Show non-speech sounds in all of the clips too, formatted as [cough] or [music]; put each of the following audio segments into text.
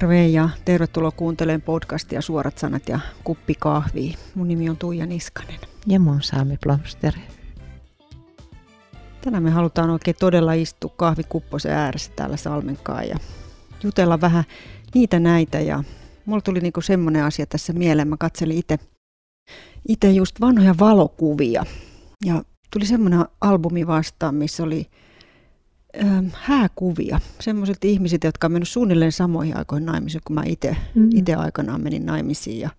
Terve ja tervetuloa kuuntelemaan podcastia Suorat sanat ja kuppi kahvia. Mun nimi on Tuija Niskanen. Ja mun Saami Blomster. Tänään me halutaan oikein todella istua kahvikupposen ääressä täällä Salmenkaan ja jutella vähän niitä näitä. Ja mulla tuli niinku semmoinen asia tässä mieleen. Mä katselin itse itse just vanhoja valokuvia. Ja tuli semmoinen albumi vastaan, missä oli hääkuvia. Semmoisilta ihmisiltä, jotka on mennyt suunnilleen samoihin aikoihin naimisiin, kun mä itse mm. aikanaan menin naimisiin. Ja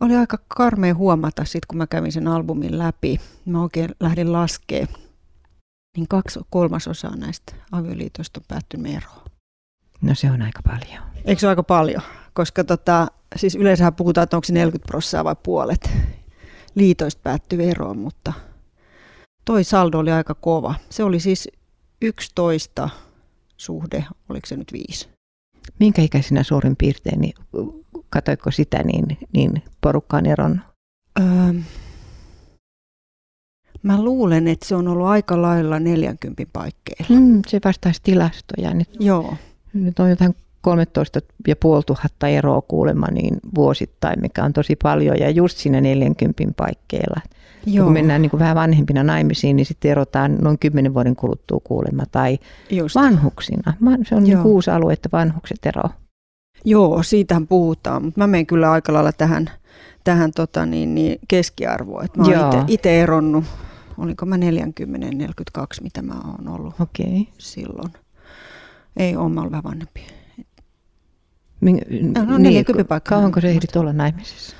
oli aika karmea huomata sit, kun mä kävin sen albumin läpi. Mä oikein lähdin laskee, niin kaksi kolmasosaa näistä avioliitoista on päättynyt eroon. No se on aika paljon. Eikö se ole aika paljon? Koska tota, siis yleensä puhutaan, että onko se 40 prosenttia vai puolet liitoista päättyy eroon, mutta toi saldo oli aika kova. Se oli siis 11 suhde, oliko se nyt viisi? Minkä ikäisenä suurin piirtein, niin katoiko sitä, niin, niin porukkaan eron? Öö, mä luulen, että se on ollut aika lailla 40 paikkeilla. Mm, se vastaisi tilastoja. Nyt, Joo. Nyt on jotain 13 ja puoli tuhatta eroa kuulemma niin vuosittain, mikä on tosi paljon ja just siinä 40 paikkeilla. Joo. Kun mennään niin kuin vähän vanhempina naimisiin, niin sitten erotaan noin 10 vuoden kuluttua kuulemma tai just. vanhuksina. Se on niin uusi alue, että vanhukset ero. Joo, siitähän puhutaan, mutta mä menen kyllä aika lailla tähän, tähän tota niin, niin keskiarvoon. mä oon itse eronnut, olinko mä 40-42, mitä mä oon ollut okay. silloin. Ei ole, mä olen vähän vanhempi. Min, no, no, niin, kauanko se ehdit olla naimisissa?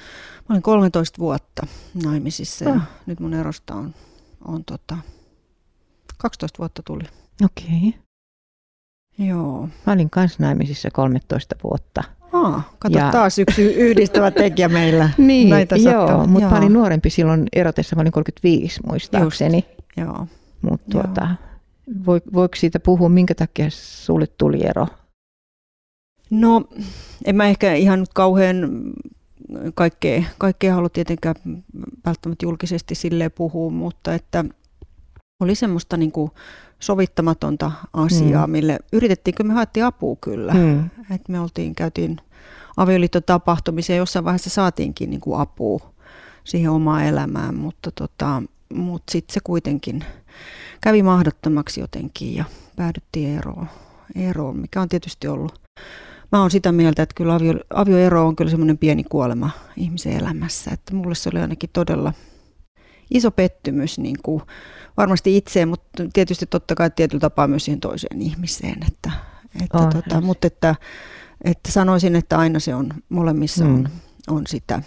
Mä olin 13 vuotta naimisissa ja oh. nyt mun erosta on, on tota, 12 vuotta tuli. Okei. Okay. Joo. Mä olin kans naimisissa 13 vuotta. Aa, kato ja... taas yksi yhdistävä tekijä meillä. [laughs] niin, Näitä joo, mutta mä olin nuorempi silloin erotessa, mä olin 35 muistaakseni. Just, joo. Mutta tuota, voiko siitä puhua, minkä takia sulle tuli ero? No, en mä ehkä ihan nyt kauhean kaikkea, kaikkea halua tietenkään välttämättä julkisesti sille puhua, mutta että oli semmoista niin kuin sovittamatonta asiaa, mm. mille yritettiinkö me haettiin apua kyllä. Mm. Et me oltiin, käytiin avioliittotapahtumisia, jossain vaiheessa saatiinkin niin kuin apua siihen omaan elämään, mutta, tota, mutta sitten se kuitenkin kävi mahdottomaksi jotenkin ja päädyttiin eroon, eroon mikä on tietysti ollut mä oon sitä mieltä, että kyllä avio, avioero on kyllä semmoinen pieni kuolema ihmisen elämässä. Että mulle se oli ainakin todella iso pettymys niin kuin varmasti itseen, mutta tietysti totta kai tietyllä tapaa myös siihen toiseen ihmiseen. Että, että oh, tota, mutta että, että sanoisin, että aina se on, molemmissa mm. on, on sitä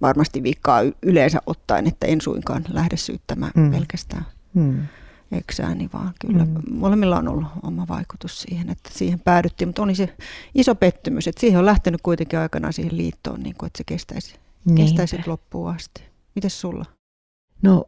varmasti viikkaa yleensä ottaen, että en suinkaan lähde syyttämään mm. pelkästään. Mm eksääni, vaan kyllä mm. molemmilla on ollut oma vaikutus siihen, että siihen päädyttiin. Mutta oli se iso pettymys, että siihen on lähtenyt kuitenkin aikanaan siihen liittoon, niin kuin, että se kestäisi, kestäisi loppuun asti. Mites sulla? No,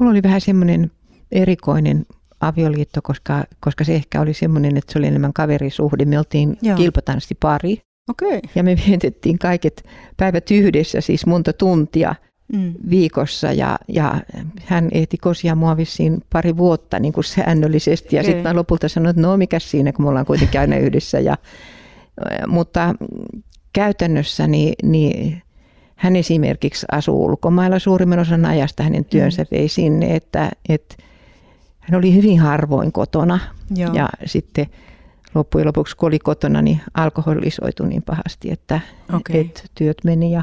mulla oli vähän semmoinen erikoinen avioliitto, koska, koska se ehkä oli semmoinen, että se oli enemmän kaverisuhde. Me oltiin kilpatanssipari. Okay. Ja me vietettiin kaiket päivät yhdessä, siis monta tuntia – mm. viikossa ja, ja hän ehti kosia mua vissiin pari vuotta niin kuin säännöllisesti ja sitten mä lopulta sanoin, että no mikä siinä, kun me ollaan kuitenkin aina yhdessä. Ja, mutta käytännössä niin, niin hän esimerkiksi asuu ulkomailla suurimman osan ajasta, hänen työnsä mm. vei sinne, että, että hän oli hyvin harvoin kotona Joo. ja sitten loppujen lopuksi kun oli kotona, niin alkoholisoitui niin pahasti, että, okay. että työt meni ja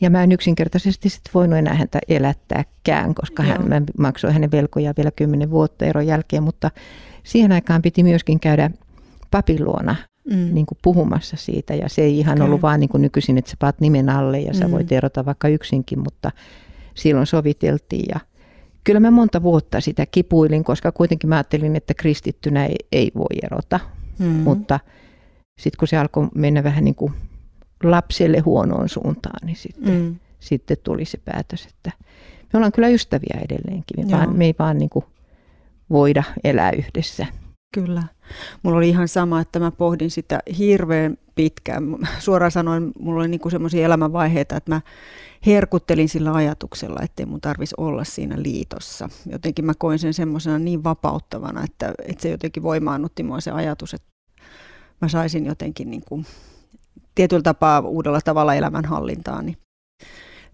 ja mä en yksinkertaisesti sit voinut enää häntä elättääkään, koska hän, mä maksoin hänen velkoja vielä kymmenen vuotta eron jälkeen, mutta siihen aikaan piti myöskin käydä papin luona mm. niin kuin puhumassa siitä. Ja se ei ihan okay. ollut vaan niin kuin nykyisin, että sä paat nimen alle ja sä mm. voit erota vaikka yksinkin, mutta silloin soviteltiin. Ja kyllä mä monta vuotta sitä kipuilin, koska kuitenkin mä ajattelin, että kristittynä ei, ei voi erota. Mm. Mutta sitten kun se alkoi mennä vähän niin kuin lapselle huonoon suuntaan, niin sitten, mm. sitten tuli se päätös, että me ollaan kyllä ystäviä edelleenkin, me, vaan, me ei vaan niin kuin voida elää yhdessä. Kyllä. Mulla oli ihan sama, että mä pohdin sitä hirveän pitkään. Suoraan sanoen, mulla oli niinku semmoisia elämänvaiheita, että mä herkuttelin sillä ajatuksella, ettei mun tarvitsisi olla siinä liitossa. Jotenkin mä koin sen semmoisena niin vapauttavana, että, että se jotenkin voimaannutti mua se ajatus, että mä saisin jotenkin niin kuin tietyllä tapaa uudella tavalla elämänhallintaani.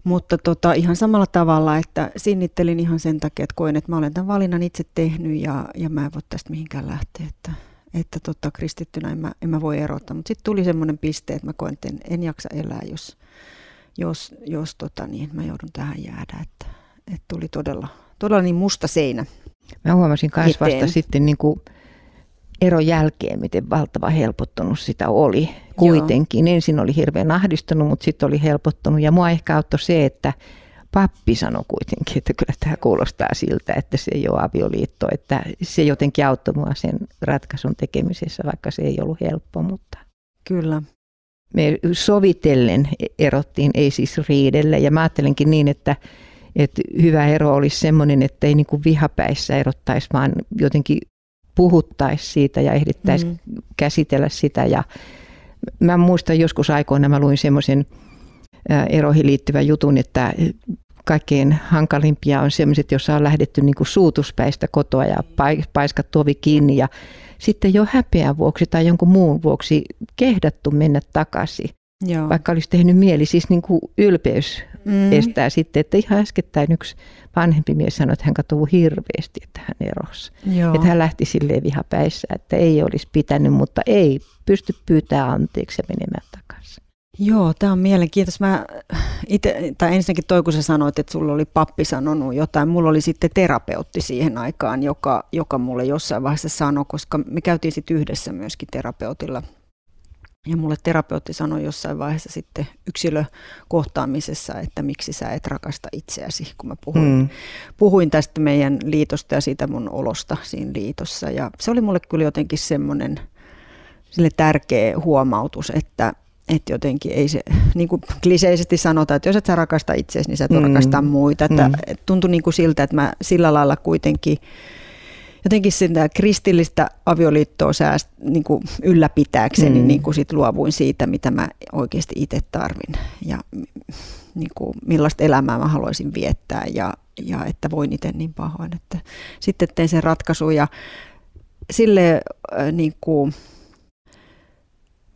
Mutta tota, ihan samalla tavalla, että sinnittelin ihan sen takia, että koen, että mä olen tämän valinnan itse tehnyt ja, ja mä en voi tästä mihinkään lähteä. Että, että tota, kristittynä en mä, en mä voi erota. Mutta sitten tuli semmoinen piste, että mä koen, että en, en jaksa elää, jos, jos, jos tota, niin, mä joudun tähän jäädä. Että, että tuli todella, todella niin musta seinä. Mä huomasin myös vasta sitten niin kuin eron jälkeen, miten valtava helpottunut sitä oli kuitenkin. Joo. Ensin oli hirveän ahdistunut, mutta sitten oli helpottunut. Ja mua ehkä auttoi se, että pappi sanoi kuitenkin, että kyllä tämä kuulostaa siltä, että se ei ole avioliitto. Että se jotenkin auttoi mua sen ratkaisun tekemisessä, vaikka se ei ollut helppo. Mutta kyllä. Me sovitellen erottiin, ei siis riidelle. Ja mä ajattelenkin niin, että, että hyvä ero olisi sellainen, että ei niin kuin vihapäissä erottaisi, vaan jotenkin puhuttaisiin siitä ja ehdittäisiin mm. käsitellä sitä. Ja mä muistan joskus aikoina, mä luin semmoisen eroihin liittyvän jutun, että kaikkein hankalimpia on sellaiset, joissa on lähdetty niin kuin suutuspäistä kotoa ja paiskattu ovi kiinni ja sitten jo häpeän vuoksi tai jonkun muun vuoksi kehdattu mennä takaisin. Joo. Vaikka olisi tehnyt mieli, siis niin kuin ylpeys mm. estää sitten, että ihan äskettäin yksi vanhempi mies sanoi, että hän katsoi hirveästi, että hän erosi. Joo. Että hän lähti silleen vihapäissä, että ei olisi pitänyt, mutta ei pysty pyytämään anteeksi ja menemään takaisin. Joo, tämä on mielenkiintoista. Mä ite, tai ensinnäkin toi, kun sä sanoit, että sulla oli pappi sanonut jotain, mulla oli sitten terapeutti siihen aikaan, joka, joka mulle jossain vaiheessa sanoi, koska me käytiin sitten yhdessä myöskin terapeutilla ja mulle terapeutti sanoi jossain vaiheessa sitten yksilökohtaamisessa, että miksi sä et rakasta itseäsi, kun mä puhuin, mm. puhuin tästä meidän liitosta ja siitä mun olosta siinä liitossa. Ja se oli mulle kyllä jotenkin semmoinen sille tärkeä huomautus, että, että jotenkin ei se, niin kuin kliseisesti sanotaan, että jos et sä rakasta itseäsi, niin sä et mm. rakasta muita. Että mm. tuntui niin kuin siltä, että mä sillä lailla kuitenkin jotenkin sitä kristillistä avioliittoa sääst, niin kuin ylläpitääkseni mm. niin kuin sit luovuin siitä, mitä mä oikeasti itse tarvin ja niin kuin millaista elämää mä haluaisin viettää ja, ja että voin itse niin pahoin. Että sitten tein sen ratkaisun ja sille äh, niin kuin,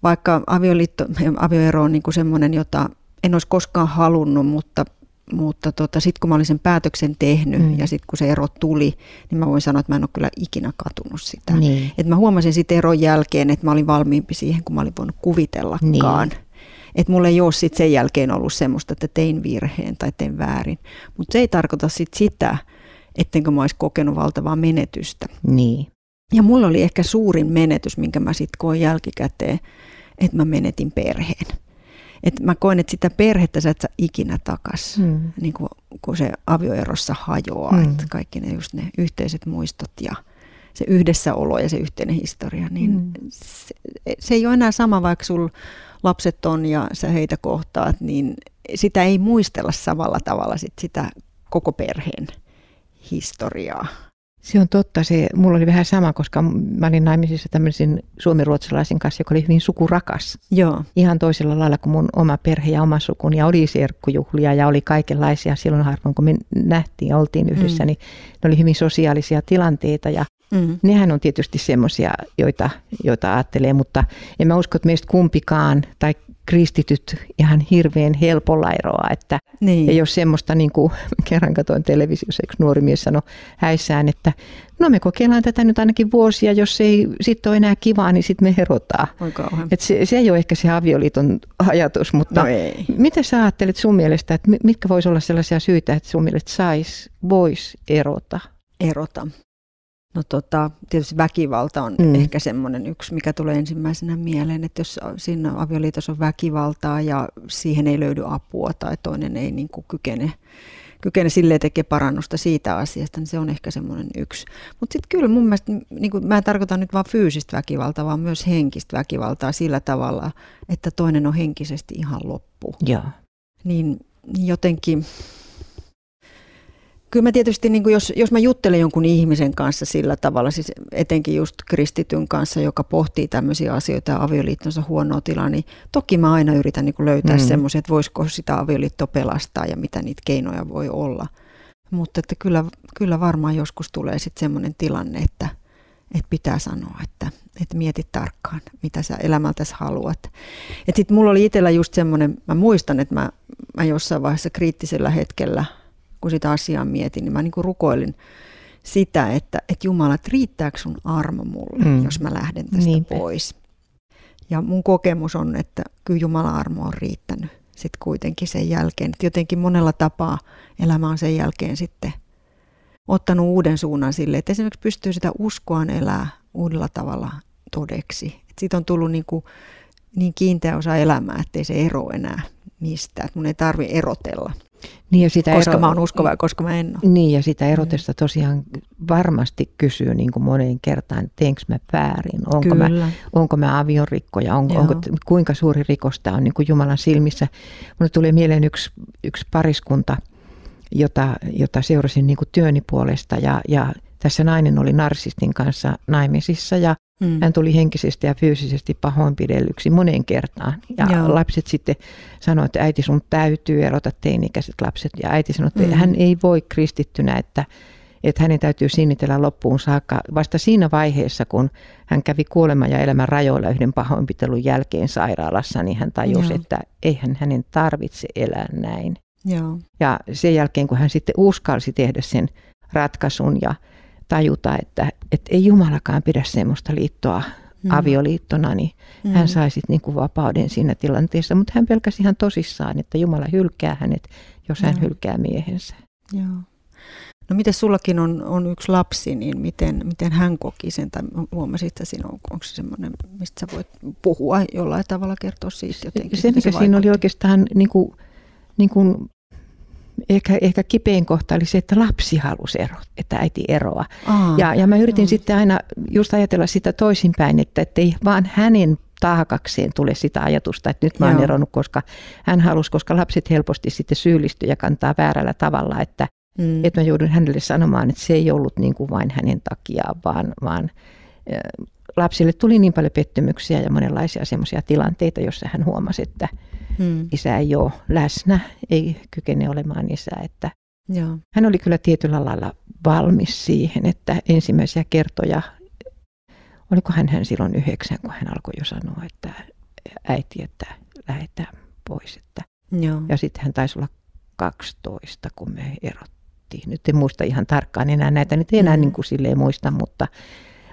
vaikka avioliitto, avioero on niin kuin semmoinen, jota en olisi koskaan halunnut, mutta mutta tota, sitten kun mä olin sen päätöksen tehnyt mm. ja sitten kun se ero tuli, niin mä voin sanoa, että mä en ole kyllä ikinä katunut sitä. Niin. Et mä huomasin sitten eron jälkeen, että mä olin valmiimpi siihen, kun mä olin voinut kuvitellakaan. Niin. Että mulla ei ole sit sen jälkeen ollut semmoista, että tein virheen tai tein väärin. Mutta se ei tarkoita sit sitä, ettenkö mä olisi kokenut valtavaa menetystä. Niin. Ja mulla oli ehkä suurin menetys, minkä mä sitten koin jälkikäteen, että mä menetin perheen että mä koen, että sitä perhettä sä et saa ikinä takas, mm. niin kuin, kun se avioerossa hajoaa, mm. että kaikki ne just ne yhteiset muistot ja se yhdessäolo ja se yhteinen historia, niin mm. se, se ei ole enää sama, vaikka sul lapset on ja sä heitä kohtaat, niin sitä ei muistella samalla tavalla sit sitä koko perheen historiaa. Se on totta. Se, mulla oli vähän sama, koska mä olin naimisissa tämmöisen suomiruotsalaisen kanssa, joka oli hyvin sukurakas. Joo. Ihan toisella lailla kuin mun oma perhe ja oma sukuni. Ja oli serkkujuhlia ja oli kaikenlaisia. Silloin harvoin, kun me nähtiin ja oltiin yhdessä, mm. niin ne oli hyvin sosiaalisia tilanteita. Ja Mm. Nehän on tietysti semmoisia, joita, joita ajattelee, mutta en mä usko, että meistä kumpikaan tai kristityt ihan hirveän helpolla eroa, että niin. ei ole semmoista, niin kuin [laughs] kerran katsoin televisiossa, yksi nuori mies sanoi häissään, että no me kokeillaan tätä nyt ainakin vuosia, jos ei sitten ole enää kivaa, niin sitten me erotaan. Et se, se ei ole ehkä se avioliiton ajatus, mutta no ei. mitä sä ajattelet sun mielestä, että mitkä voisi olla sellaisia syitä, että sun mielestä sais, vois erota? Erota. No tota, tietysti väkivalta on mm. ehkä semmoinen yksi, mikä tulee ensimmäisenä mieleen, että jos siinä avioliitossa on väkivaltaa ja siihen ei löydy apua tai toinen ei niin kuin kykene, kykene silleen tekee parannusta siitä asiasta, niin se on ehkä semmoinen yksi. Mutta sitten kyllä mun mielestä, niin kuin, mä en tarkoita nyt vain fyysistä väkivaltaa, vaan myös henkistä väkivaltaa sillä tavalla, että toinen on henkisesti ihan loppu. Joo. Niin jotenkin Kyllä mä tietysti, niin kuin jos, jos mä juttelen jonkun ihmisen kanssa sillä tavalla, siis etenkin just kristityn kanssa, joka pohtii tämmöisiä asioita ja avioliittonsa huonoa tilaa, niin toki mä aina yritän niin kuin löytää mm. semmoisia, että voisiko sitä avioliittoa pelastaa ja mitä niitä keinoja voi olla. Mutta että kyllä, kyllä varmaan joskus tulee sitten semmoinen tilanne, että, että pitää sanoa, että, että mieti tarkkaan, mitä sä elämältäsi haluat. Sitten mulla oli itsellä just semmoinen, mä muistan, että mä, mä jossain vaiheessa kriittisellä hetkellä, kun sitä asiaa mietin, niin mä niin kuin rukoilin sitä, että, että Jumala, että riittääkö sun armo mulle, mm. jos mä lähden tästä Niinpä. pois. Ja mun kokemus on, että kyllä Jumalan armo on riittänyt sitten kuitenkin sen jälkeen. Että jotenkin monella tapaa elämä on sen jälkeen sitten ottanut uuden suunnan sille, että esimerkiksi pystyy sitä uskoaan elää uudella tavalla todeksi. Että siitä on tullut niin, kuin niin kiinteä osa elämää, ettei se ero enää mistään. Että mun ei tarvi erotella. Niin ja sitä koska ero... mä oon uskova ja koska mä en ole. Niin ja sitä erotesta tosiaan varmasti kysyy niin kuin moneen kertaan, että teenkö mä väärin, onko mä, onko mä aviorikkoja, on, onko, kuinka suuri rikos tämä on niin kuin Jumalan silmissä. Mulle tuli mieleen yksi, yksi pariskunta, jota, jota seurasin niin kuin työni puolesta ja, ja tässä nainen oli narsistin kanssa naimisissa ja Mm. Hän tuli henkisesti ja fyysisesti pahoinpidellyksi moneen kertaan. Ja Joo. lapset sitten sanoivat, että äiti sun täytyy erota teini-ikäiset lapset. Ja äiti sanoi, että mm. hän ei voi kristittynä, että, että hänen täytyy sinnitellä loppuun saakka. Vasta siinä vaiheessa, kun hän kävi kuoleman ja elämän rajoilla yhden pahoinpitelun jälkeen sairaalassa, niin hän tajusi, Joo. että eihän hänen tarvitse elää näin. Joo. Ja sen jälkeen, kun hän sitten uskalsi tehdä sen ratkaisun ja tajuta, että, että ei Jumalakaan pidä semmoista liittoa mm. avioliittona, niin mm. hän sai sitten niin kuin vapauden siinä tilanteessa. Mutta hän pelkäsi ihan tosissaan, että Jumala hylkää hänet, jos hän Joo. hylkää miehensä. Joo. No miten sullakin on, on yksi lapsi, niin miten, miten hän koki sen, tai huomasit että siinä on, onko se semmoinen, mistä sä voit puhua jollain tavalla, kertoa siitä jotenkin? Se, mikä se siinä oli oikeastaan niin kuin, niin kuin ehkä, ehkä kipein kohta oli se, että lapsi halusi ero, että äiti eroa. Aa, ja, ja mä yritin joo. sitten aina just ajatella sitä toisinpäin, että ei vaan hänen taakakseen tule sitä ajatusta, että nyt mä oon eronnut, koska hän halusi, koska lapset helposti sitten syyllistyy ja kantaa väärällä tavalla, että, mm. että mä joudun hänelle sanomaan, että se ei ollut niin kuin vain hänen takiaan, vaan, vaan lapsille tuli niin paljon pettymyksiä ja monenlaisia semmoisia tilanteita, joissa hän huomasi, että hmm. isä ei ole läsnä, ei kykene olemaan isä. Että Joo. Hän oli kyllä tietyllä lailla valmis siihen, että ensimmäisiä kertoja, oliko hän, hän silloin yhdeksän, kun hän alkoi jo sanoa, että äiti, että lähdetään pois. Että. Joo. Ja sitten hän taisi olla 12, kun me erottiin. Nyt en muista ihan tarkkaan enää näitä, nyt ei enää mm. niin kuin silleen muista, mutta,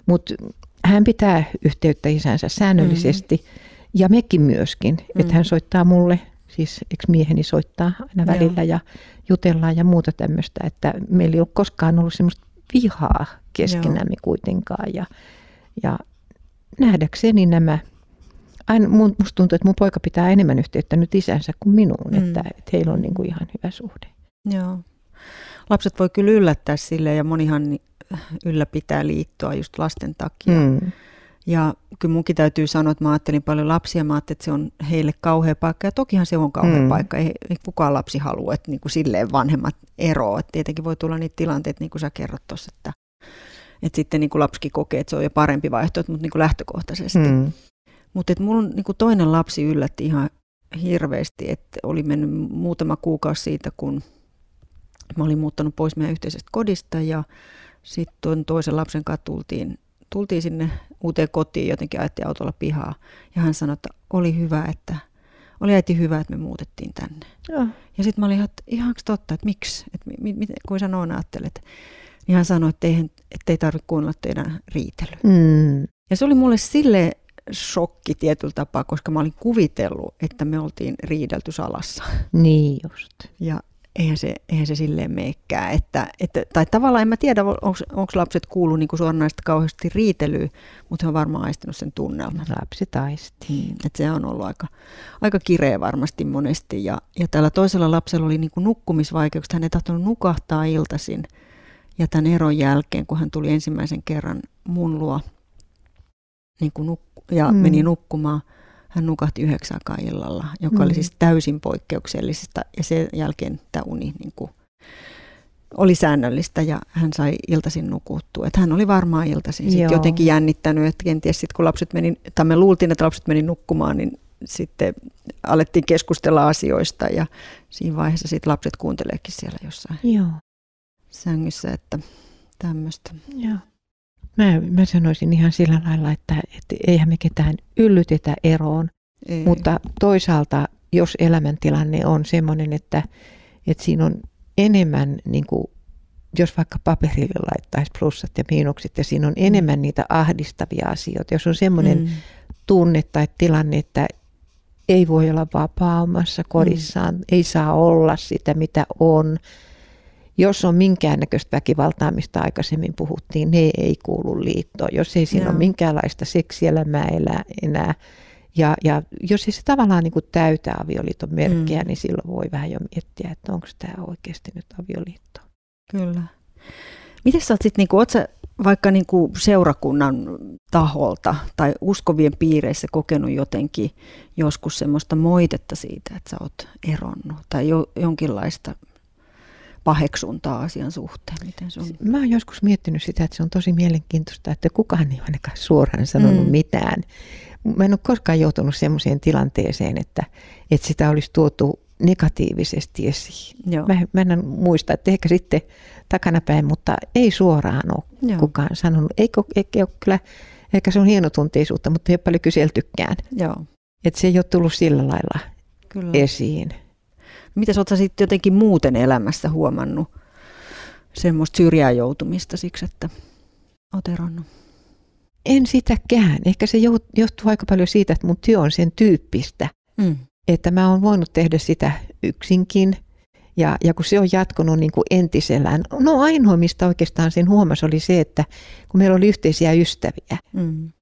mutta hän pitää yhteyttä isänsä säännöllisesti. Mm. Ja mekin myöskin, mm. että hän soittaa mulle, siis eikö mieheni soittaa aina välillä Joo. ja jutellaan ja muuta tämmöistä, että meillä ei ole koskaan ollut semmoista vihaa keskenämme Joo. kuitenkaan. Ja, ja nähdäkseni nämä, aina musta tuntuu, että mun poika pitää enemmän yhteyttä nyt isänsä kuin minuun, mm. että, että heillä on niin kuin ihan hyvä suhde. Joo. Lapset voi kyllä yllättää sille ja monihan ylläpitää liittoa just lasten takia. Mm. Ja kyllä munkin täytyy sanoa, että mä ajattelin paljon lapsia, mä ajattelin, että se on heille kauhea paikka. Ja tokihan se on kauhea mm. paikka, ei, ei kukaan lapsi halua, että niin kuin silleen vanhemmat eroavat. Et tietenkin voi tulla niitä tilanteita, niin kuin sä kerrot tuossa, että, että sitten niin kuin lapsikin kokee, että se on jo parempi vaihtoehto, mutta niin kuin lähtökohtaisesti. Mm. Mutta mulla niin kuin toinen lapsi yllätti ihan hirveästi, että oli mennyt muutama kuukausi siitä, kun mä olin muuttanut pois meidän yhteisestä kodista ja sitten toisen lapsen kanssa tultiin tultiin sinne uuteen kotiin, jotenkin ajettiin autolla pihaa. Ja hän sanoi, että oli hyvä, että oli äiti hyvä, että me muutettiin tänne. Ja, ja sitten mä olin ihan, ihanko totta, että miksi, että mi, mi, kuin sä noin ajattelet. Niin hän sanoi, että ei, että ei tarvitse kuunnella teidän riitelyä. Mm. Ja se oli mulle sille shokki tietyllä tapaa, koska mä olin kuvitellut, että me oltiin riidelty salassa. Niin just. Ja eihän se, eihän se silleen meikään. Että, että, tai tavallaan en mä tiedä, onko lapset kuullut niin suoranaisesti kauheasti riitelyä, mutta he on varmaan aistinut sen tunnelman. Lapsi taisti. Mm, että se on ollut aika, aika kireä varmasti monesti. Ja, ja tällä toisella lapsella oli niin kuin nukkumisvaikeuksia. Hän ei tahtonut nukahtaa iltaisin. Ja tämän eron jälkeen, kun hän tuli ensimmäisen kerran mun luo niin kuin nuk- ja mm. meni nukkumaan – hän nukahti yhdeksän illalla, joka mm. oli siis täysin poikkeuksellisesta. Ja sen jälkeen tämä uni niin kuin, oli säännöllistä ja hän sai iltaisin nukuttua. Että hän oli varmaan iltaisin sit jotenkin jännittänyt, että kenties sitten kun lapset meni, tai me luultiin, että lapset meni nukkumaan, niin sitten alettiin keskustella asioista ja siinä vaiheessa sitten lapset kuunteleekin siellä jossain Joo. sängyssä, että tämmöistä. Joo. Mä, mä sanoisin ihan sillä lailla, että, että eihän me ketään yllytetä eroon, Ei. mutta toisaalta jos elämäntilanne on sellainen, että, että siinä on enemmän, niin kuin, jos vaikka paperille laittaisi plussat ja miinukset ja siinä on mm. enemmän niitä ahdistavia asioita, jos on semmoinen mm. tunne tai tilanne, että ei voi olla vapaa omassa kodissaan, mm. ei saa olla sitä, mitä on, jos on minkäännäköistä väkivaltaa, mistä aikaisemmin puhuttiin, ne ei kuulu liittoon. Jos ei siinä Joo. ole minkäänlaista seksielämää elää, enää, ja, ja jos ei se tavallaan niin kuin täytä avioliiton merkkiä, mm. niin silloin voi vähän jo miettiä, että onko tämä oikeasti nyt avioliitto. Kyllä. Miten sä oot sitten, niin sä vaikka niin kuin seurakunnan taholta tai uskovien piireissä kokenut jotenkin joskus semmoista moitetta siitä, että sä oot eronnut tai jo, jonkinlaista paheksuntaa asian suhteen? Miten sun? Mä oon joskus miettinyt sitä, että se on tosi mielenkiintoista, että kukaan ei ainakaan suoraan sanonut mm. mitään. Mä en ole koskaan joutunut sellaiseen tilanteeseen, että, että sitä olisi tuotu negatiivisesti esiin. Joo. Mä, mä en muista, että ehkä sitten takanapäin, mutta ei suoraan ole Joo. kukaan sanonut. Eikö, eikö ole kyllä, ehkä se on hienotunteisuutta, mutta ei ole paljon kyseltykään. Joo. Että se ei ole tullut sillä lailla kyllä. esiin. Miten oletko sitten jotenkin muuten elämässä huomannut semmoista syrjään joutumista siksi, että olet eronnut? En sitäkään. Ehkä se johtuu aika paljon siitä, että mun työ on sen tyyppistä, mm. että mä oon voinut tehdä sitä yksinkin. Ja, ja kun se on jatkunut niin kuin entisellään, no ainoa mistä oikeastaan sen huomasi oli se, että kun meillä oli yhteisiä ystäviä, mm.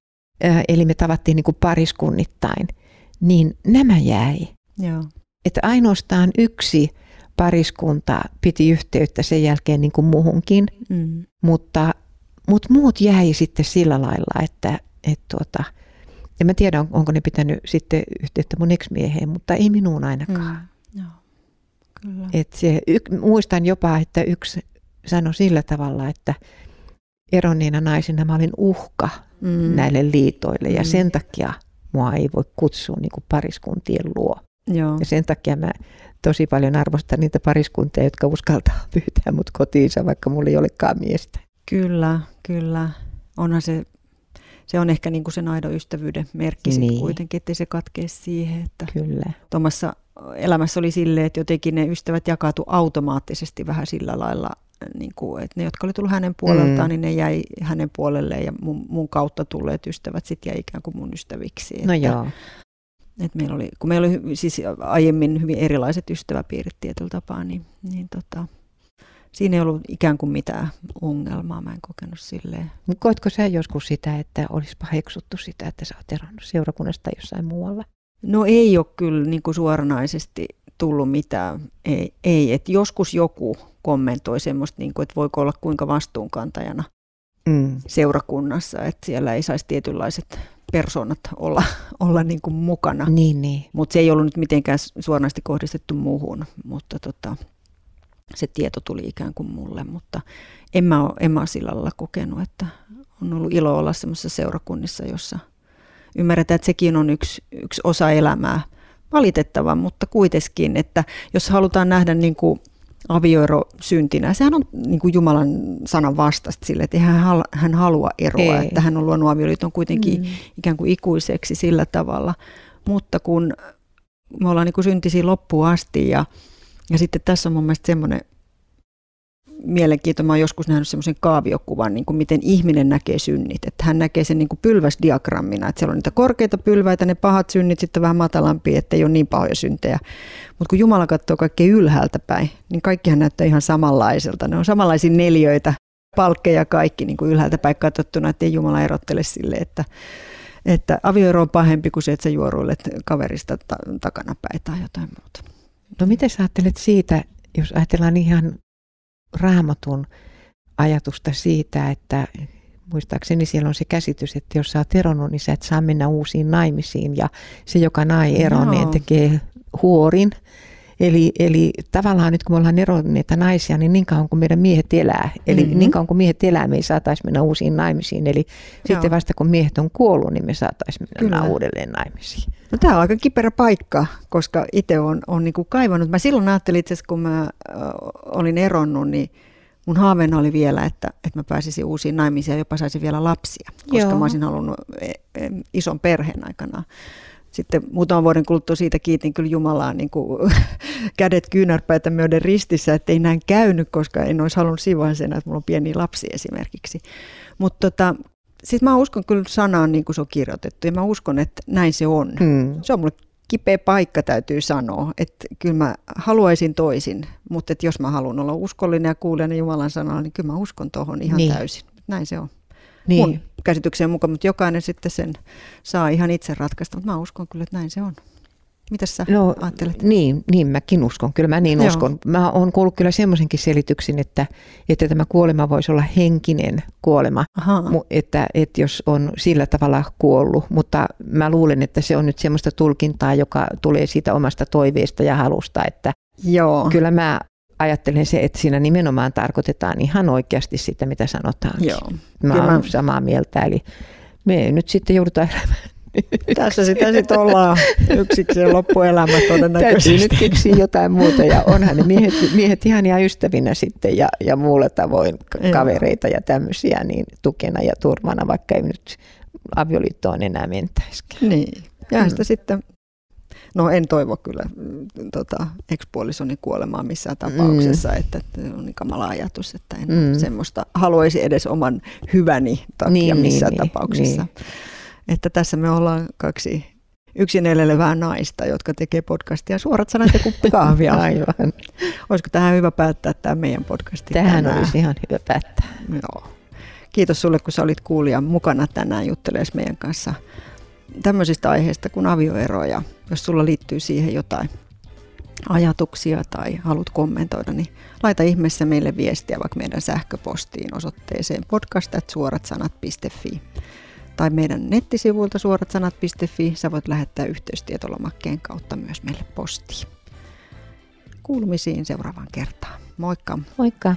eli me tavattiin niin kuin pariskunnittain, niin nämä jäi. Joo että ainoastaan yksi pariskunta piti yhteyttä sen jälkeen niin kuin muuhunkin, mm. mutta, mutta muut jäi sitten sillä lailla, että, että tuota, en mä tiedä, onko ne pitänyt sitten yhteyttä mun ex-mieheen, mutta ei minuun ainakaan. Mm. Joo, kyllä. Et se, y, muistan jopa, että yksi sanoi sillä tavalla, että eronneena naisena mä olin uhka mm. näille liitoille ja mm. sen takia mua ei voi kutsua niin kuin pariskuntien luo. Joo. Ja sen takia mä tosi paljon arvostan niitä pariskuntia, jotka uskaltaa [laughs] pyytää mut kotiinsa, vaikka mulla ei olekaan miestä. Kyllä, kyllä. Onhan se, se on ehkä niinku sen aidon ystävyyden merkki niin. kuitenkin, ettei se katkee siihen. Että kyllä. Tuomassa elämässä oli silleen, että jotenkin ne ystävät jakautu automaattisesti vähän sillä lailla, niin kuin, että ne, jotka oli tullut hänen puoleltaan, mm. niin ne jäi hänen puolelleen ja mun, mun kautta tulleet ystävät sitten jäi ikään kuin mun ystäviksi. No että, joo. Et meillä oli, kun meillä oli siis aiemmin hyvin erilaiset ystäväpiirit tietyllä tapaa, niin, niin tota, siinä ei ollut ikään kuin mitään ongelmaa, mä en kokenut silleen. Koitko sä joskus sitä, että olisi paheksuttu sitä, että sä oot eronnut seurakunnasta jossain muualla? No ei ole kyllä niin kuin suoranaisesti tullut mitään. Ei, ei. Et joskus joku kommentoi semmoista, niin kuin, että voiko olla kuinka vastuunkantajana mm. seurakunnassa, että siellä ei saisi tietynlaiset persoonat olla, olla niin kuin mukana. Niin, niin. Mutta se ei ollut nyt mitenkään suoranaisesti kohdistettu muuhun, mutta tota, se tieto tuli ikään kuin mulle, mutta en mä ole, en mä ole sillä lailla kokenut, että on ollut ilo olla semmoisessa seurakunnissa, jossa ymmärretään, että sekin on yksi, yksi osa elämää. Valitettava, mutta kuitenkin, että jos halutaan nähdä niin kuin avioero syntinä. Sehän on niin kuin Jumalan sanan vastasta sille, että hän, hän halua eroa, Ei. että hän on luonut avioliiton kuitenkin mm. ikään kuin ikuiseksi sillä tavalla. Mutta kun me ollaan niin kuin syntisiä loppuun asti ja, ja sitten tässä on mun mielestä semmoinen mielenkiintoinen. Mä oon joskus nähnyt semmoisen kaaviokuvan, niin kuin miten ihminen näkee synnit. Että hän näkee sen niin kuin pylväsdiagrammina, että siellä on niitä korkeita pylväitä, ne pahat synnit sitten vähän että ei ole niin pahoja syntejä. Mutta kun Jumala katsoo kaikkea ylhäältä päin, niin kaikkihan näyttää ihan samanlaiselta. Ne on samanlaisia neljöitä, palkkeja kaikki niin kuin ylhäältä päin katsottuna, että ei Jumala erottele sille, että, että avioero on pahempi kuin se, että sä juoruilet kaverista ta- takanapäin tai jotain muuta. No miten sä ajattelet siitä, jos ajatellaan ihan raamatun ajatusta siitä, että muistaakseni siellä on se käsitys, että jos sä oot eronnut, niin sä et saa mennä uusiin naimisiin ja se, joka nai eronneen, tekee huorin. Eli, eli tavallaan nyt kun me ollaan eronneita naisia, niin niin kauan kuin meidän miehet elää, eli mm-hmm. niin kauan kuin miehet elää, me ei saataisi mennä uusiin naimisiin. Eli Joo. sitten vasta kun miehet on kuollut, niin me saataisiin mennä Kyllä. uudelleen naimisiin. No, tämä on aika kiperä paikka, koska itse on, on niin kuin kaivannut. Mä silloin ajattelin itse asiassa, kun mä äh, olin eronnut, niin mun haaveena oli vielä, että, että mä pääsisin uusiin naimisiin ja jopa saisin vielä lapsia, koska Joo. mä olisin halunnut e, e, ison perheen aikana. Sitten muutaman vuoden kuluttua siitä kiitin kyllä Jumalaa niin kuin [laughs] kädet kyynärpäitä myöden ristissä, että ei näin käynyt, koska en olisi halunnut siinä vaiheessa että mulla on pieni lapsi esimerkiksi. Mutta tota, sitten mä uskon kyllä sanaan niin kuin se on kirjoitettu ja mä uskon, että näin se on. Mm. Se on mulle kipeä paikka täytyy sanoa, että kyllä mä haluaisin toisin, mutta että jos mä haluan olla uskollinen ja kuulijan Jumalan sanalla, niin kyllä mä uskon tuohon ihan niin. täysin. Näin se on. Niin. Mun käsityksen mukaan, mutta jokainen sitten sen saa ihan itse ratkaista, mutta mä uskon kyllä, että näin se on. Mitä sä no, ajattelet? Niin, niin, mäkin uskon. Kyllä mä niin Joo. uskon. Mä oon kuullut kyllä semmoisenkin selityksin, että, että tämä kuolema voisi olla henkinen kuolema, että, että jos on sillä tavalla kuollut. Mutta mä luulen, että se on nyt semmoista tulkintaa, joka tulee siitä omasta toiveesta ja halusta, että Joo. kyllä mä ajattelen se, että siinä nimenomaan tarkoitetaan ihan oikeasti sitä, mitä sanotaan. Joo. Mä oon samaa mieltä, eli me nyt sitten joudutaan elämään [laughs] tässä sitä sitten ollaan yksiksi loppuelämä todennäköisesti. Täytyy nyt keksiä jotain muuta ja onhan ne miehet, miehet ihania ystävinä sitten ja, ja muulla tavoin kavereita ja tämmöisiä niin tukena ja turmana, vaikka ei nyt avioliittoon enää mentäisikään. Niin, ja mm. sitä sitten No en toivo kyllä mm, tota, ekspuolisoni kuolemaa missään tapauksessa, mm. että on niin kamala ajatus, että en mm. semmoista haluaisi edes oman hyväni takia niin, missään niin, tapauksessa. Niin. Että tässä me ollaan kaksi yksin elelevää naista, jotka tekee podcastia suorat sanat ja kuppi kahvia. [laughs] Aivan. Olisiko tähän hyvä päättää tämä meidän podcasti Tähän tänään? olisi ihan hyvä päättää. Joo. Kiitos sulle, kun sä olit kuulija mukana tänään juttelemaan meidän kanssa tämmöisistä aiheista kuin avioeroja. Jos sulla liittyy siihen jotain ajatuksia tai haluat kommentoida, niin laita ihmeessä meille viestiä vaikka meidän sähköpostiin osoitteeseen podcast.suoratsanat.fi tai meidän nettisivuilta suoratsanat.fi. Sä voit lähettää yhteystietolomakkeen kautta myös meille postiin. Kuulumisiin seuraavaan kertaan. Moikka! Moikka!